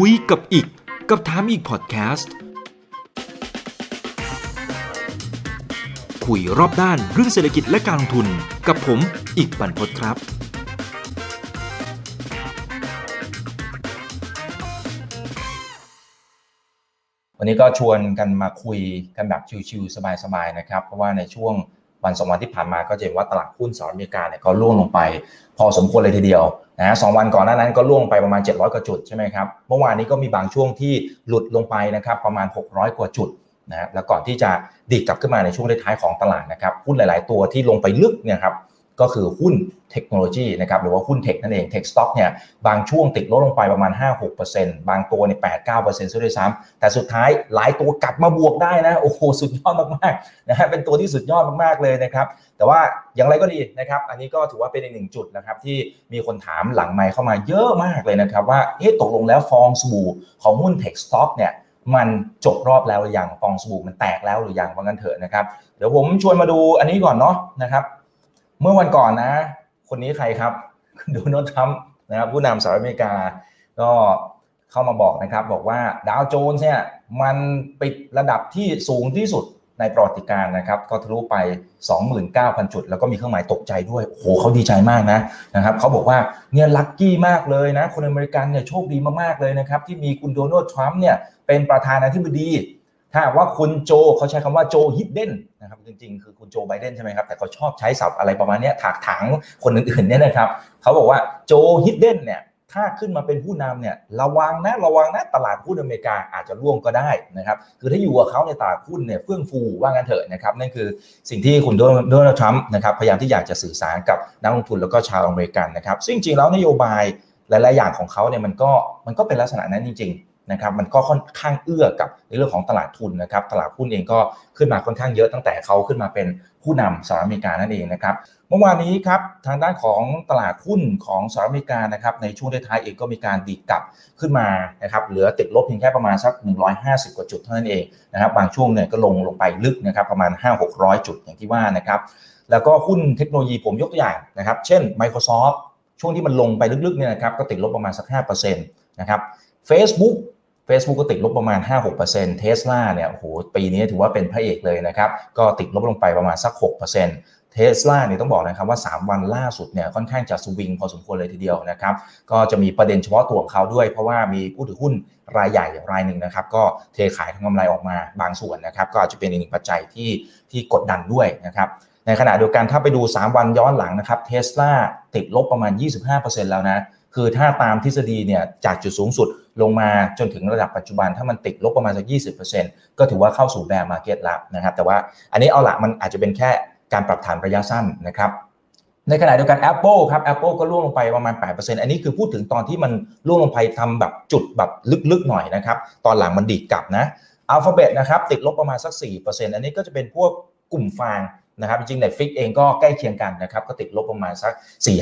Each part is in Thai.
คุยกับอีก กับถามอีกพอดแคสต์ คุยรอบด้านเรื่องเศรษฐกิจและการลงทุนกับผมอีกบรรพตครับ วันนี้ก็ชวนกันมาคุยกันแบบชิวๆสบายๆนะครับ เพราะว่าในช่วง วันสองวันที่ผ่านมาก็จะเห็นว่าตลาดหุ้นสหรัฐอเมริกาเนี่ยก็ร่วงลงไป พอสมควรเลยทีเดียวนะฮะสองวันก่อนหน้านั้นก็ร่วงไปประมาณ 700 กว่าจุดใช่ไหมครับเมื่อวานนี้ก็มีบางช่วงที่หลุดลงไปนะครับประมาณ 600 กว่าจุดนะฮะแล้วก่อนที่จะดีดกลับขึ้นมาในช่วงท้ายๆของตลาดนะครับหุ้นหลาย ๆ ตัวที่ลงไปลึกเนี่ยครับ ก็คือหุ้นเทคโนโลยีนะครับหรือว่าหุ้นเทคนั่นเองเทคสต็อกเนี่ยบางช่วงติดลดลงไปประมาณ 5-6%บางตัวใน8-9%ซะด้วยซ้ำแต่สุดท้ายหลายตัวกลับมาบวกได้นะโอ้โหสุดยอดมากๆนะฮะเป็นตัวที่สุดยอดมากๆเลยนะครับแต่ว่าอย่างไรก็ดีนะครับ อันนี้ก็ถือว่าเป็นอีกหนึ่งจุดนะครับที่มีคนถามหลังไมค์เข้ามาเยอะมากเลยนะครับว่าเอ๊ะตกลงแล้วฟองสบู่ของหุ้นเทคสต็อกเนี่ยมันจบรอบแล้วหรือยังฟองสบู่มันแตกแล้วหรือยังว่างั้นเถอะนะครับเดี๋ยวผมชวนมาดูอันนี้ก่อนเนาะนะครับ เมื่อวันก่อนนะ คนนี้ใครครับโดนัลด์ทรัมป์นะครับผู้นำสหรัฐอเมริกา ก็เข้ามาบอกนะครับ บอกว่าดาวโจนส์เนี่ยมันปิดระดับที่สูงที่สุดในประวัติการนะครับ ก็ทะลุไป 29,000 จุด แล้วก็มีเครื่องหมายตกใจด้วย โอ้โหเขาดีใจมากนะนะครับเขาบอกว่าเนี่ยลัคกี้มากเลยนะ คนอเมริกันเนี่ยโชคดีมากๆเลยนะครับ ที่มีคุณโดนัลด์ทรัมป์เนี่ยเป็นประธานาธิบดี ถ้าว่าคุณโจเขาใช้คำว่าโจฮิดเดนนะครับจริงๆ คือคุณโจไบเดนใช่ไหมครับแต่เขาชอบใช้ศัพท์อะไรประมาณนี้ถากถางคนอื่นๆเนี่ยนะครับเขาบอกว่าโจฮิดเดนเนี่ยถ้าขึ้นมาเป็นผู้นำเนี่ยระวังนะระวังนะตลาดหุ้นอเมริกาอาจจะร่วงก็ได้นะครับคือถ้าอยู่กับเขาในตลาดหุ้นเนี่ยเฟื่องฟูว่างั้นเถอะนะครับนั่นคือสิ่งที่คุณโดนัลด์ทรัมป์นะครับพยายามที่อยากจะสื่อสารกับนักลงทุนแล้วก็ชาวอเมริกันนะครับซึ่งจริงๆแล้วนโยบายหลาย ๆ อย่างของเขาเนี่ยมันก็มันก็เป็นลักษณะนั้นจริง ๆ นะครับมันก็ค่อนข้างเอื้อกับในเรื่องของตลาดทุนนะครับตลาดหุ้นเองก็ขึ้นมาค่อนข้างเยอะตั้งแต่เขาขึ้นมาเป็นผู้นำสหรัฐอเมริกานั่นเองนะครับเมื่อวานนี้ครับทางด้านของตลาดหุ้นของสหรัฐอเมริกานะครับในช่วงท้ายเองก็มีการดีกลับขึ้นมานะครับเหลือติดลบเพียงแค่ประมาณสัก 150 กว่าจุดเท่านั้นเองนะครับบางช่วงเนี่ยก็ลงลงไปลึกนะครับประมาณ 5-600 จุดอย่างที่ว่านะครับแล้วก็หุ้นเทคโนโลยีผมยกตัวอย่างนะครับเช่น Microsoft ช่วงที่มันลงไปลึกๆเนี่ยนะครับก็ติดลบประมาณสัก5%นะครับ Facebook Facebook ก็ติดลบประมาณ 5-6% Tesla เนี่ยโอ้โหปีนี้ถือว่าเป็นพระเอกเลยนะครับ ก็ติดลบลงไปประมาณสัก 6%เทสลาเนี่ยต้องบอกนะครับว่า 3 วันล่าสุดเนี่ยค่อนข้างจะสวิงพอสมควรเลยทีเดียวนะครับ ก็จะมีประเด็นเฉพาะตัวของเขาด้วย เพราะว่ามีผู้ถือหุ้นรายใหญ่รายหนึ่งนะครับ ก็เทขายทางกำไรออกมาบางส่วนนะครับ ก็อาจจะเป็นอีกหนึ่งปัจจัยที่ที่กดดันด้วยนะครับในขณะเดียวกันถ้าไปดู 3 วันย้อนหลังนะครับเทสลาติดลบประมาณ 25%แล้วนะ คือถ้าตามทฤษฎีเนี่ยจากจุดสูงสุดลงมาจนถึงระดับปัจจุบันถ้ามันติดลบประมาณสัก 20%ก็ถือว่าเข้าสู่แบร์มาร์เก็ตแล้วนะครับ แต่ว่าอันนี้เอาละมันอาจจะเป็นแค่การปรับฐานระยะสั้นนะครับ ในขณะเดียวกัน Apple ครับ Apple ก็ร่วงลงไปประมาณ 8%อันนี้คือพูดถึงตอนที่มันร่วงลงไปทำแบบจุดแบบลึกๆหน่อยนะครับ ตอนหลังมันดีดกลับนะ Alphabet นะครับติดลบประมาณสัก 4%อันนี้ก็จะเป็นพวกกลุ่มฟาง นะครับจริงๆ Netflix เองก็ใกล้เคียงกันนะครับก็ติดลบประมาณสัก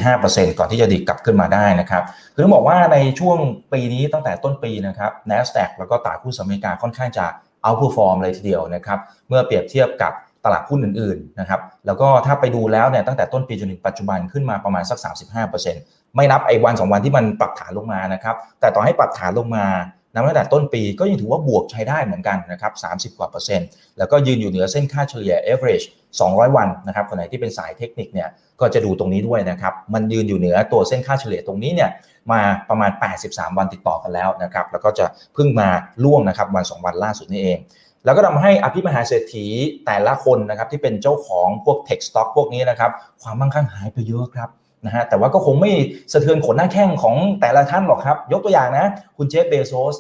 4-5%ก่อนที่จะดีดกลับขึ้นมาได้นะครับคือต้องบอกว่าในช่วงปีนี้ตั้งแต่ต้นปีนะครับ NASDAQ แล้วก็ตลาดหุ้นสหรัฐอเมริกาค่อนข้างจะ outperform เลยทีเดียวนะครับเมื่อเปรียบเทียบกับตลาดหุ้นอื่นๆนะครับแล้วก็ถ้าไปดูแล้วเนี่ยตั้งแต่ต้นปีจนถึงปัจจุบันขึ้นมาประมาณสัก 35%ไม่นับไอ้วันสองวันที่มันปรับฐานลงมานะครับแต่ต่อให้ปรับฐานลงมา นับตั้งแต่ต้นปีก็ยังถือว่าบวกใช้ได้เหมือนกันนะครับ30 กว่าเปอร์เซ็นต์แล้วก็ยืนอยู่เหนือเส้นค่าเฉลี่ย average 200 วันนะครับคนไหนที่เป็นสายเทคนิคเนี่ยก็จะดูตรงนี้ด้วยนะครับมันยืนอยู่เหนือตัวเส้นค่าเฉลี่ยตรงนี้เนี่ยมาประมาณ 83 วันติดต่อกันแล้วนะครับแล้วก็จะเพิ่งมาล่วงนะครับวัน 2 วันล่าสุดนี่เอง แล้วก็ทำให้อภิมหาเศรษฐีแต่ละคนนะครับที่เป็นเจ้าของพวกเทคสต็อกพวกนี้นะครับความมั่งคั่งหายไปเยอะครับ นะฮะแต่ว่าก็คงไม่สะเทือนขนหน้าแข้งของแต่ละท่านหรอกครับ ยกตัวอย่างนะ คุณเจฟเบโซส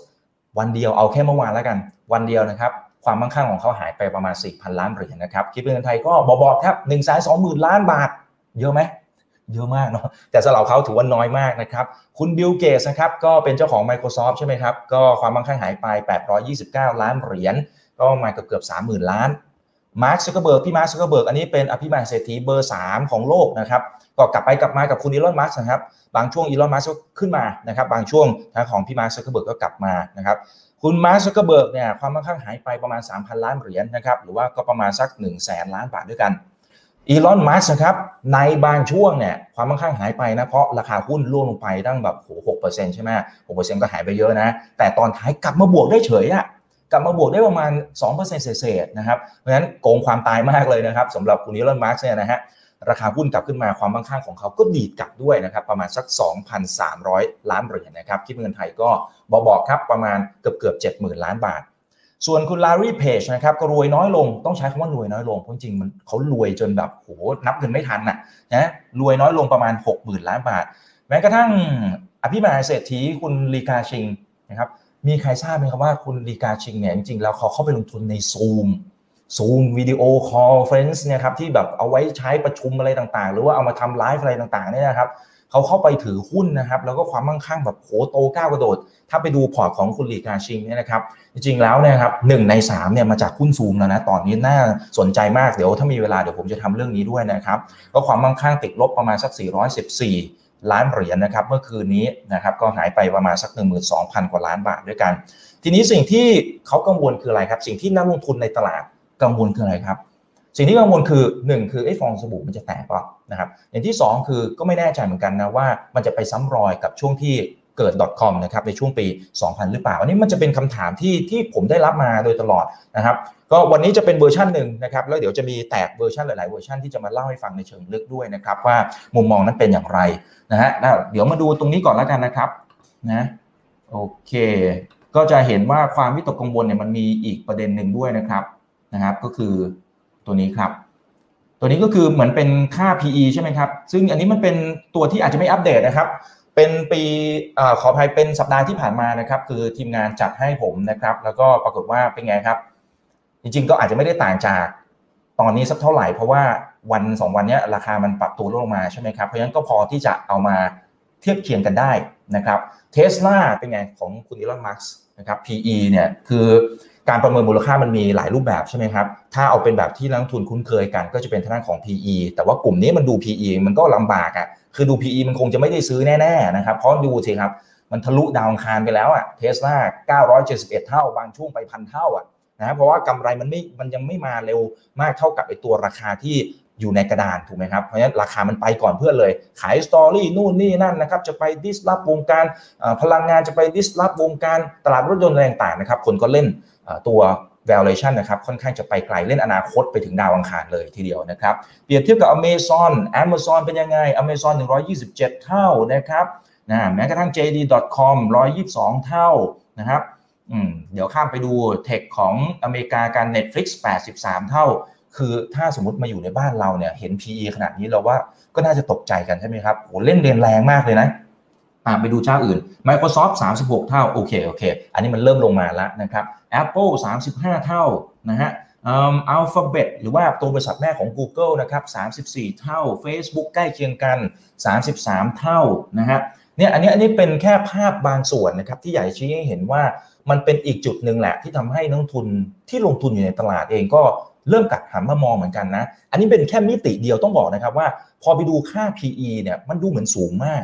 วันเดียวเอาแค่เมื่อวานแล้วกัน วันเดียวนะครับความมั่งคั่งของเขาหายไปประมาณ 4,000 ล้านเหรียญนะครับคิดเป็นเงินไทยก็บอกๆครับ1นึ่งแสนสองหมื่นล้านบาท เยอะไหมเยอะมากเนาะแต่สำหรับเขาถือว่าน้อยมากนะครับ คุณบิลเกสนะครับก็เป็นเจ้าของ Microsoft ใช่ไหมครับ ก็ความมั่งคั่งหายไป 829 ล้านเหรียญก็มาเกือบเกือบ30,000 ล้านมาร์คซักเกอร์เบิร์กพี่มาร์คซักเกอร์เบิร์กอันนี้เป็นอภิมหาเศรษฐีเบอร์ 3 ของโลกนะครับ ก็กลับไปกลับมากับคุณอีลอนมัสก์นะครับบางช่วงอีลอนมัสก์ก็ขึ้นมานะครับบางช่วงทางของพี่มาร์คซักเกอร์เบิร์กก็กลับมานะครับคุณมาร์คซักเกอร์เบิร์กเนี่ยความมั่งคั่งหายไปประมาณ 3,000 ล้านเหรียญนะครับหรือว่าก็ประมาณสัก1 0 0 0 0แสนล้านบาทด้วยกันอีลอนมัสก์นะครับในบางช่วงเนี่ยความมั่งคั่งหายไปนะ เพราะราคาหุ้นร่วงลงไปตั้งแบบโหหกเปอร์เซ็นต์ใช่ไหมหกเปอร์เซ็นต์ก็หายไปเยอะนะ แต่ตอนท้ายกลับมาบวกได้เฉยอะกลับมาบวกได้ประมาณ2%เศษๆนะครับ เพราะฉะนั้นโกงความตายมากเลยนะครับสำหรับคุณอีลอนมัสเนี่ยนะฮะ ราคาหุ้นกลับขึ้นมาความมั่งคั่งของเขาก็ดีดกลับด้วยนะครับประมาณสัก 2,300 ล้านเหรียญนะครับคิดเงินไทยก็บอกๆครับประมาณเกือบเกือบ 70,000 ล้านบาท ส่วนคุณลารีเพจนะครับก็รวยน้อยลงต้องใช้คำว่ารวยน้อยลงเพราะจริงมันเขารวยจนแบบโหนับเงินไม่ทันน่ะนะรวยน้อยลงประมาณ 60,000 ล้านบาท แม้กระทั่งอภิมหาเศรษฐีคุณลีกาชิงนะครับมีใครทราบไหมครับว่าคุณลีกาชิงเนี่ยจริงๆแล้วเขาเข้าไปลงทุนใน Zoom Zoom video conference เนี่ยครับที่แบบเอาไว้ใช้ประชุมอะไรต่างๆ หรือว่าเอามาทำไลฟ์อะไรต่างๆเนี่ยนะครับเขาเข้าไปถือหุ้นนะครับ แล้วก็ความมั่งคั่งแบบโหโตก้าวกระโดด ถ้าไปดู port ของคุณลีกาชิงเนี่ยนะครับจริงๆแล้วเนี่ยครับหนึ่งใน3เนี่ยมาจากหุ้นซูมแล้วนะตอนนี้น่าสนใจมากเดี๋ยวถ้ามีเวลาเดี๋ยวผมจะทำเรื่องนี้ด้วยนะครับก็ความมั่งคั่งติดลบประมาณสัก 414ล้านเหรียญนะครับเมื่อคืนนี้นะครับก็หายไปประมาณสัก 12,000 กว่าล้านบาทด้วยกัน ทีนี้สิ่งที่เขากังวลคืออะไรครับ สิ่งที่นักลงทุนในตลาด กังวลคืออะไรครับ สิ่งที่กังวลคือ 1 คือไอ้ฟองสบู่มันจะแตกป่ะนะครับ อย่างที่ 2 คือก็ไม่แน่ใจเหมือนกันนะว่ามันจะไปซ้ำรอยกับช่วงที่เกิด .com นะครับในช่วงปี 2000 หรือเปล่า อันนี้มันจะเป็นคำถามที่ที่ผมได้รับมาโดยตลอดนะครับ ก็วันนี้จะเป็นเวอร์ชันหนึ่งนะครับ แล้วเดี๋ยวจะมีแตกเวอร์ชันหลาย ๆ เวอร์ชันที่จะมาเล่าให้ฟังในเชิงลึกด้วยนะครับ ว่ามุมมองนั้นเป็นอย่างไรนะฮะเดี๋ยวมาดูตรงนี้ก่อนแล้วกันนะครับนะโอเค ก็จะเห็นว่าความวิตกกังวลเนี่ยมันมีอีกประเด็นหนึ่งด้วยนะครับ นะครับก็คือตัวนี้ครับ ตัวนี้ก็คือเหมือนเป็นค่า PE ใช่ไหมครับ ซึ่งอันนี้มันเป็นตัวที่อาจจะไม่อัปเดตนะครับ เป็นปีอขออภัยเป็นสัปดาห์ที่ผ่านมานะครับ คือทีมงานจัดให้ผมนะครับ แล้วก็ปรากฏว่าเป็นไงครับ จริงๆ ก็อาจจะไม่ได้ต่างจากตอนนี้สักเท่าไหร่ เพราะว่าวันสองวันนี้ราคามันปรับตัวลงมาใช่ไหมครับ เพราะฉะนั้นก็พอที่จะเอามาเทียบเคียงกันได้นะครับเทสลาเป็นไงของคุณอีลอนมัสนะครับ PE เนี่ยคือ การประเมินมูลค่ามันมีหลายรูปแบบใช่ไหมครับ ถ้าเอาเป็นแบบที่นักทุนคุ้นเคยกันก็จะเป็นทางด้านของ PE แต่ว่ากลุ่มนี้มันดู PE มันก็ลำบากอะ่ะ คือดู PE มันคงจะไม่ได้ซื้อแน่ๆนะครับ เพราะดูสิครับ มันทะลุดาวคารไปแล้วอะ่ะ เทสลา971 เท่า บางช่วงไปพันเท่าอะนะเพราะว่ากำไรมันไม่ มันยังไม่มาเร็วมากเท่ากับไอตัวราคาที่อยู่ในกระดานถูกไหมครับ เพราะฉะนั้นราคามันไปก่อนเพื่อนเลย ขายสตอรี่นู่นนี่นั่นนะครับ จะไปดิสลอฟวงการพลังงานจะไปดิสลอฟวงการตลาดรถยนต์อะไรต่างๆนะครับ คนก็เล่น ตัว valuation นะครับค่อนข้างจะไปไกลเล่นอนาคตไปถึงดาวอังคารเลยทีเดียวนะครับเปรียบเทียบกับ Amazon Amazon เป็นยังไง Amazon 127 เท่านะครับนะแม้กระทั่ง JD.com 122 เท่านะครับเดี๋ยวข้ามไปดูเทคของอเมริกาการ Netflix 83 เท่า คือถ้าสมมติมาอยู่ในบ้านเราเนี่ยเห็น PE ขนาดนี้เราว่าก็น่าจะตกใจกันใช่ไหมครับโหเล่นเรียนแรงมากเลยนะ ไปดูเจ้าอื่น Microsoft 36 เท่าโอเคโอเค อันนี้มันเริ่มลงมาแล้วนะครับ Apple 35 เท่านะฮะอัลฟาเบตหรือว่าตัวบริษัทแม่ของ Google นะครับ34 เท่า Facebook ใกล้เคียงกัน 33 เท่านะฮะเนี่ยอันนี้อันนี้เป็นแค่ภาพบางส่วนนะครับที่ใหญ่ชี้ให้เห็นว่ามันเป็นอีกจุดหนึ่งแหละที่ทำให้นักทุนที่ลงทุนอยู่ในตลาดเองก็เริ่มกัดหันมามองเหมือนกันนะ อันนี้เป็นแค่มิติเดียวต้องบอกนะครับว่า พอไปดูค่า PE เนี่ยมันดูเหมือนสูงมาก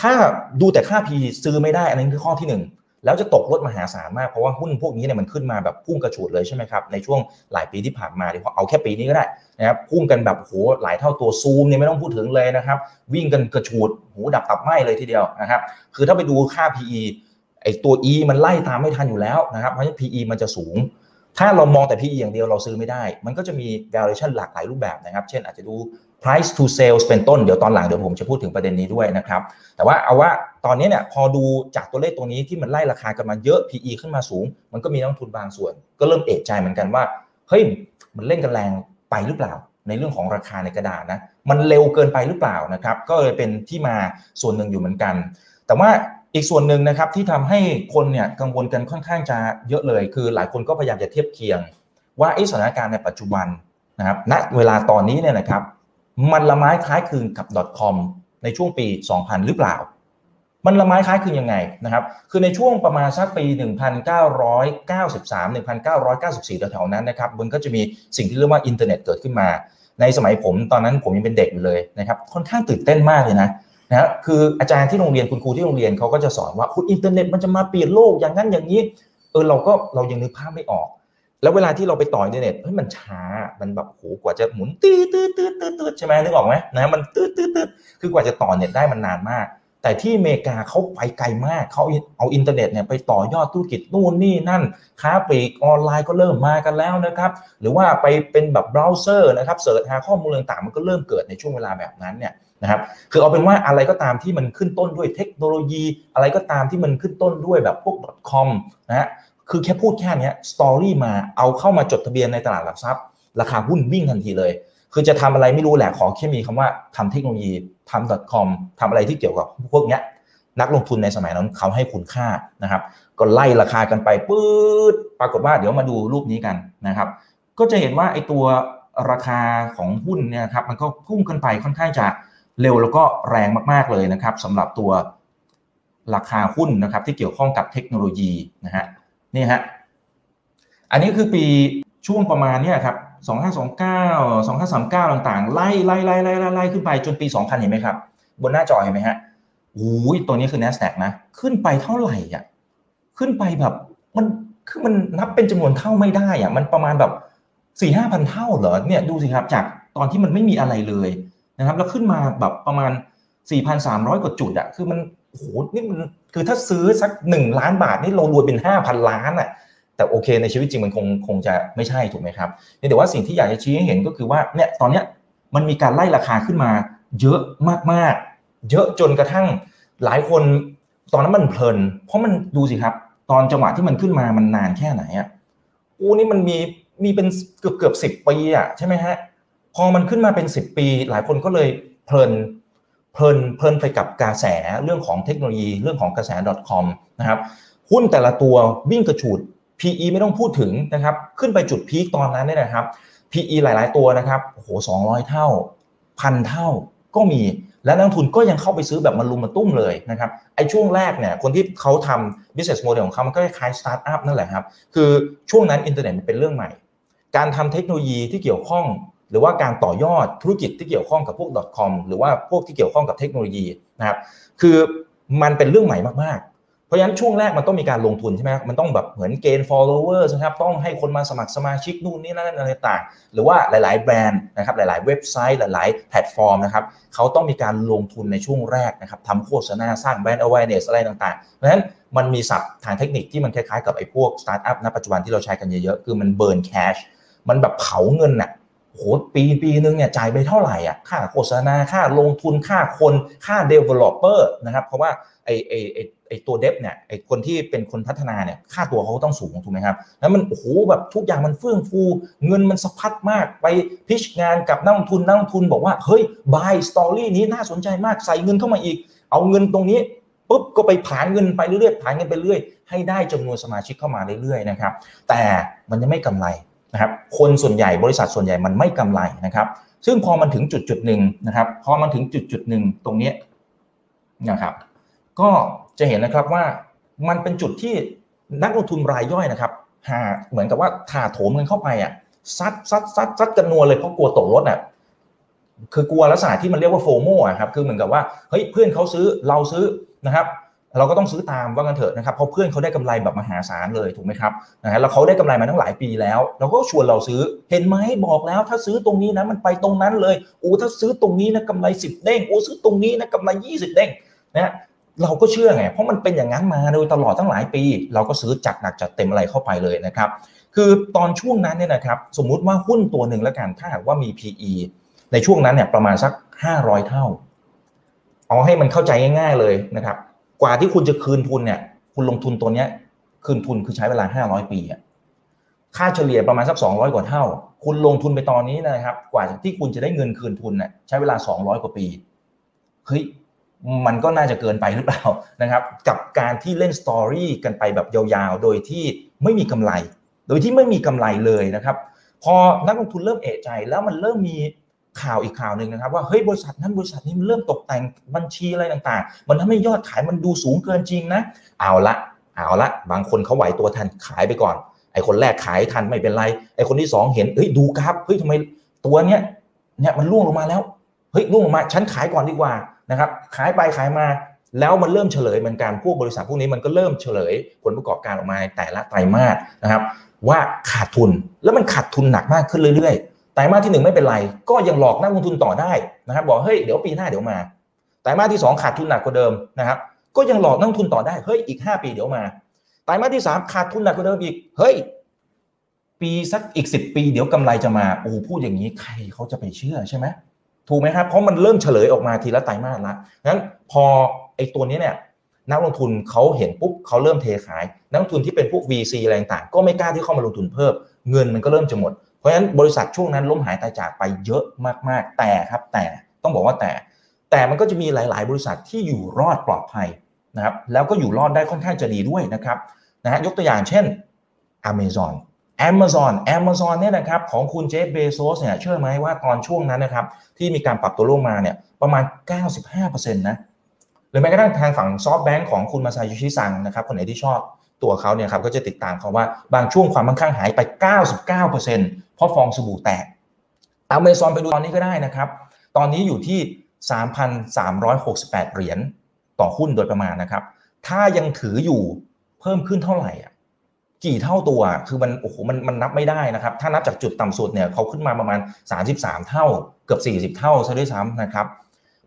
ถ้าดูแต่ค่า PE ซื้อไม่ได้ อันนี้คือข้อที่ 1 แล้วจะตกลดมหาศาลมากเพราะว่าหุ้นพวกนี้เนี่ยมันขึ้นมาแบบพุ่งกระฉูดเลยใช่ไหมครับ ในช่วงหลายปีที่ผ่านมาเดี๋ยวเอาแค่ปีนี้ก็ได้นะครับพุ่งกันแบบโหหลายเท่าตัวซูมเนี่ยไม่ต้องพูดถึงเลยนะครับ วิ่งกันกระฉูดหูดับตับไหมเลยทีเดียวนะครับ คือถ้าไปดูค่า PE ไอตัว E มันไล่ตามไม่ทันอยู่แล้วนะครับเพราะฉะนั้น PE มันจะสูงถ้าเรามองแต่ PE อย่างเดียวเราซื้อไม่ได้ มันก็จะมี valuation หลากหลายรูปแบบนะครับ เช่นอาจจะดู price to sales เป็นต้นเดี๋ยวตอนหลังเดี๋ยวผมจะพูดถึงประเด็นนี้ด้วยนะครับ แต่ว่าเอาว่าตอนนี้เนี่ยพอดูจากตัวเลขตรงนี้ที่มันไล่ราคากันมาเยอะ PE ขึ้นมาสูง มันก็มีนักทุนบางส่วน ก็เริ่มเอะใจเหมือนกันว่าเฮ้ยมันเล่นกันแรงไปหรือเปล่า ในเรื่องของราคาในกระดาษนะมันเร็วเกินไปหรือเปล่านะครับก็เลยเป็นที่มาส่วนหนึ่งอยู่เหมือนกัน แต่ว่าอีกส่วนหนึ่งนะครับที่ทำให้คนเนี่ยกังวลกันค่อนข้างจะเยอะเลย คือหลายคนก็พยายามจะเทียบเคียง ว่าไอ้สถานการณ์ในปัจจุบันนะครับณเวลาตอนนี้เนี่ยนะครับ มันละไม้คล้ายคลึงกับ .com ในช่วงปี 2000 หรือเปล่า มันละไม้คล้ายคลึงยังไงนะครับ คือในช่วงประมาณสักปี 1993 1994แถวๆนั้นนะครับมันก็จะมีสิ่งที่เรียกว่าอินเทอร์เน็ตเกิดขึ้นมา ในสมัยผมตอนนั้นผมยังเป็นเด็กอยู่เลยนะครับค่อนข้างตื่นเต้นมากเลยนะนะคืออาจารย์ที่โรงเรียนคุณครูที่โรงเรียนเขาก็จะสอนว่าคุณอินเทอร์เน็ตมันจะมาเปลี่ยนโลกอย่างนั้นอย่างนี้เออเราก็เรายังนึกภาพไม่ออก แล้วเวลาที่เราไปต่ออินเทอร์เน็ตเฮ้ยมันช้ามันแบบโหกว่าจะหมุนตื้อตื้อตื้อตื้อตื้อใช่ไหมนึกออกไหมนะมันตื้อตื้อตื้อคือกว่าจะต่อเน็ตได้มันนานมาก แต่ที่อเมริกาเขาไปไกลมากเขาเอาอินเทอร์เน็ตเนี่ยไปต่อยอดธุรกิจนู่นนี่นั่น ค้าปลีกออนไลน์ก็เริ่มมากันแล้วนะครับ หรือว่าไปเป็นแบบเบราว์เซอร์นะครับ search หาข้อมูลต่างๆมันก็เริ่มเกิดในช่วงเวลาแบบนั้นเนี่ยนะครับคือเอาเป็นว่าอะไรก็ตามที่มันขึ้นต้นด้วยเทคโนโลยี อะไรก็ตามที่มันขึ้นต้นด้วยแบบพวก .com นะฮะ คือแค่พูดแค่นี้ story มาเอาเข้ามาจดทะเบียนในตลาดหลักทรัพย์ ราคาหุ้นวิ่งทันทีเลย คือจะทำอะไรไม่รู้แหละขอแค่มีคำว่าทำเทคโนโลยีทำ .com ทำอะไรที่เกี่ยวกับพวกเนี้ยนักลงทุนในสมัยนั้นเขาให้คุณค่านะครับ ก็ไล่ราคากันไปปื๊ดปรากฏว่าเดี๋ยวมาดูรูปนี้กันนะครับ ก็จะเห็นว่าไอ้ตัวราคาของหุ้นเนี่ยครับมันก็พุ่งขึ้นไปค่อนข้างจะเร็วแล้วก็แรงมากๆเลยนะครับสำหรับตัวราคาหุ้นนะครับที่เกี่ยวข้องกับเทคโนโลยีนะฮะ นี่ฮะอันนี้คือปีช่วงประมาณนี้ครับ2529 2539 ต่างๆไล่ไล่ไล่ไล่ไล่ขึ้นไปจนปี 2000 เห็นไหมครับ บนหน้าจอเห็นไหมฮะโอ้ยตัวนี้คือ NASDAQ นะ ขึ้นไปเท่าไหร่อะ ขึ้นไปแบบมันคือมันนับเป็นจำนวนเท่าไม่ได้อะ มันประมาณแบบสี่ห้าพันเท่าเหรอ เนี่ยดูสิครับ จากตอนที่มันไม่มีอะไรเลยนะครับ แล้วขึ้นมาแบบประมาณ 4,300 กว่าจุดอะคือมัน โหนี่มันคือถ้าซื้อสัก1ล้านบาทนี่เรารวยเป็น5,000ล้านอะแต่โอเคในชีวิตจริงมันคงคงจะไม่ใช่ถูกไหมครับนี่แต่ว่าสิ่งที่อยากจะชี้ให้เห็นก็คือว่าเนี่ยตอนเนี้ยมันมีการไล่ราคาขึ้นมา เยอะมากๆ เยอะจนกระทั่งหลายคนตอนนั้นมันเพลิน เพราะมันดูสิครับ ตอนจังหวะที่มันขึ้นมามันนานแค่ไหนอะโอ้นี่มันมีมีเป็นเกือบเกือบสิบปีอะใช่ไหมฮะพอมันขึ้นมาเป็น10ปี หลายคนก็เลยเพลิน เพลินเพลินไปกับกระแสเรื่องของเทคโนโลยีเรื่องของกระแส .com นะครับหุ้นแต่ละตัววิ่งกระฉูด PE ไม่ต้องพูดถึงนะครับ ขึ้นไปจุด peak ตอนนั้นเนี่ยนะครับ PE หลาย ๆ ตัวนะครับโอ้โหสองเท่าพันเท่าก็มีและนักทุนก็ยังเข้าไปซื้อแบบมารุมมาตุ้มเลยนะครับไอ้ช่วงแรกเนี่ยคนที่เขาทำ business model ของเขามันก็คล้ายสตาร์ทอัพนั่นแหละครับ คือช่วงนั้นอินเทอร์เน็ตเป็นเรื่องใหม่ การทำเทคโนโลยีที่เกี่ยวข้อง หรือว่าการต่อยอดธุรกิจที่เกี่ยวข้องกับพวก .com หรือว่าพวกที่เกี่ยวข้องกับเทคโนโลยีนะครับคือมันเป็นเรื่องใหม่มากๆ เพราะฉะนั้นช่วงแรกมันต้องมีการลงทุนใช่ไหมมันต้องแบบเหมือนเกณฑ์ followers นะครับต้องให้คนมาสมัครสมาชิกนู่นนี่นั่นอะไรต่าง หรือว่าหลาย ๆ แบรนด์นะครับหลาย ๆ เว็บไซต์หลาย ๆ แพลตฟอร์มนะครับเขาต้องมีการลงทุนในช่วงแรกนะครับทำโฆษณาสร้างแบรนด์ awareness อะไรต่างๆเพราะฉะนั้นมันมีศัพท์ทางเทคนิคที่มันคล้าย ๆ กับไอ้พวกสตาร์ทอัพณปัจจุบันที่เราใช้กันเยอะๆคือมัน burn cashมันแบบเผาเงินน่ะ โหปีปีนึงเนี่ยจ่ายไปเท่าไหร่อะค่าโฆษณาค่าลงทุนค่าคนค่า developer นะครับ เพราะว่าไอไอไอไอตัวเดฟเนี่ยไอคนที่เป็นคนพัฒนาเนี่ยค่าตัวเขาต้องสูงถูกไหมครับแล้วมันโอ้โหแบบทุกอย่างมันเฟื่องฟู เงินมันสะพัดมากไปพิชงานกับนักลงทุนนักลงทุนบอกว่า เฮ้ยบายสตอรี่นี้น่าสนใจมากใส่เงินเข้ามาอีก เอาเงินตรงนี้ปุ๊บก็ไปผ่านเงินไปเรื่อยๆผ่านเงินไปเรื่อยให้ได้จำนวนสมาชิกเข้ามาเรื่อยๆนะครับแต่มันยังไม่กำไร นะครับคนส่วนใหญ่บริษัทส่วนใหญ่มันไม่กำไรนะครับ ซึ่งพอมันถึงจุดจุดหนึ่งนะครับพอมันถึงจุดจุดหนึ่งตรงนี้นะครับ ก็จะเห็นนะครับว่ามันเป็นจุดที่นักลงทุนรายย่อยนะครับหาเหมือนกับว่าถาโถมเงินเข้าไปอะซัดซัดซัดซัดกันนัวเลยเพราะกลัวตกรถอะคือกลัวลักษณะที่มันเรียกว่าโฟโม่ะครับคือเหมือนกับว่าเฮ้ยเพื่อนเขาซื้อเราซื้อนะครับ เราก็ต้องซื้อตามว่ากันเถอะนะครับเพราะเพื่อนเขาได้กำไรแบบมหาศาลเลยถูกไหมครับนะฮะแล้วเขาได้กำไรมาตั้งหลายปีแล้ว เราก็ชวนเราซื้อเห็นไหมบอกแล้ว ถ้าซื้อตรงนี้นะมันไปตรงนั้นเลยโอ้ถ้าซื้อตรงนี้นะกำไรสิบเด้งโอ้ซื้อตรงนี้นะกำไรยี่สิบเด้งนะเราก็เชื่อไงเพราะมันเป็นอย่างนั้นมาโดยตลอดตั้งหลายปี เราก็ซื้อจัดหนักจัดเต็มอะไรเข้าไปเลยนะครับคือตอนช่วงนั้นเนี่ยนะครับสมมุติว่าหุ้นตัวหนึ่งแล้วกันถ้าหากว่ามี PE ในช่วงนั้นเนี่ยประมาณสัก 500 เท่า เอาให้มันเข้าใจง่าย ๆเลยนะครับ กว่าที่คุณจะคืนทุนเนี่ย คุณลงทุนตัวเนี้ย คืนทุนคือใช้เวลา500ปีอะค่าเฉลี่ยประมาณสัก200กว่าเท่า คุณลงทุนไปตอนนี้นะครับ กว่าที่คุณจะได้เงินคืนทุนเนี่ยใช้เวลา200กว่าปีเฮ้ยมันก็น่าจะเกินไปหรือเปล่านะครับ กับการที่เล่นสตอรี่กันไปแบบยาวๆ โดยที่ไม่มีกำไร โดยที่ไม่มีกำไรเลยนะครับ พอนักลงทุนเริ่มเอะใจแล้วมันเริ่มมี ข่าวอีกข่าวหนึ่งนะครับว่าเฮ้ยบริษัทนั้นบริษัทนี้มันเริ่มตกแต่งบัญชีอะไรต่างๆ มันทำให้ยอดขายมันดูสูงเกินจริงนะ เอาละเอาละบางคนเขาไหวตัวทันขายไปก่อน ไอ้คนแรกขายทันไม่เป็นไรไอ้คนที่สองเห็นเฮ้ยดูครับเฮ้ยทำไมตัวเนี้ยเนี่ยมันล่วงลงมาแล้วเฮ้ยล่วงลงมาฉันขายก่อนดีกว่านะครับขายไปขายมาแล้วมันเริ่มเฉลยเหมือนกันพวกบริษัทพวกนี้มันก็เริ่มเฉลยผลประกอบการออกมาแต่ละไตรมาสนะครับว่าขาดทุนแล้วมันขาดทุนหนักมากขึ้นเรื่อยๆ ไตรมาสที่ 1 ไม่เป็นไร ก็ยังหลอกนักลงทุนต่อได้นะครับ บอกเฮ้ยเดี๋ยวปีหน้าเดี๋ยวมาไตรมาสที่ 2 ขาดทุนหนักกว่าเดิมนะครับก็ยังหลอกนักลงทุนต่อได้เฮ้ยอีก 5 ปีเดี๋ยวมาไตรมาสที่ 3 ขาดทุนหนักกว่าเดิมอีกเฮ้ยปีสักอีก 10 ปีเดี๋ยวกำไรจะมาโอ้พูดอย่างนี้ใครเขาจะไปเชื่อใช่ไหมถูกไหมครับเพราะมันเริ่มเฉลยออกมาทีละไตรมาสละงั้นพอไอ้ตัวนี้เนี่ยนักลงทุนเขาเห็นปุ๊บเขาเริ่มเทขาย นักลงทุนที่เป็นพวก VC อะไรต่างก็ไม่กล้าที่เข้ามาลงทุนเพิ่ม เงินมันก็เริ่มจะหมด ราะฉะนั้นบริษัทช่วงนั้นล้มหายตายจากไปเยอะมากๆแต่ครับแต่ต้องบอกว่าแต่ แต่มันก็จะมีหลาย ๆ บริษัทที่อยู่รอดปลอดภัยนะครับแล้วก็อยู่รอดได้ค่อนข้างจะดีด้วยนะครับนะฮะยกตัวอย่างเช่น Amazon Amazon Amazon เนี่ยนะครับของคุณเจฟเบโซสเนี่ยเชื่อไหมว่าตอนช่วงนั้นนะครับที่มีการปรับตัวลงมาเนี่ยประมาณ 95%นะหรือแม้กระทั่งทางฝั่งซอฟต์แบงค์ของคุณมาซาโยชิซังนะครับคนไหนที่ชอบ ตัวเขาเนี่ยครับก็จะติดตามเขาว่าบางช่วงความมั่งคั่งหายไป 99%เพราะฟองสบู่แตก Amazon ไปดูตอนนี้ก็ได้นะครับ ตอนนี้อยู่ที่ 3,368 เหรียญต่อหุ้นโดยประมาณนะครับ ถ้ายังถืออยู่เพิ่มขึ้นเท่าไหร่อะกี่เท่าตัว คือมันโอ้โหมันมันนับไม่ได้นะครับ ถ้านับจากจุดต่ำสุดเนี่ยเขาขึ้นมาประมาณ 33 เท่า เกือบ 40 เท่าซะด้วยซ้ำนะครับ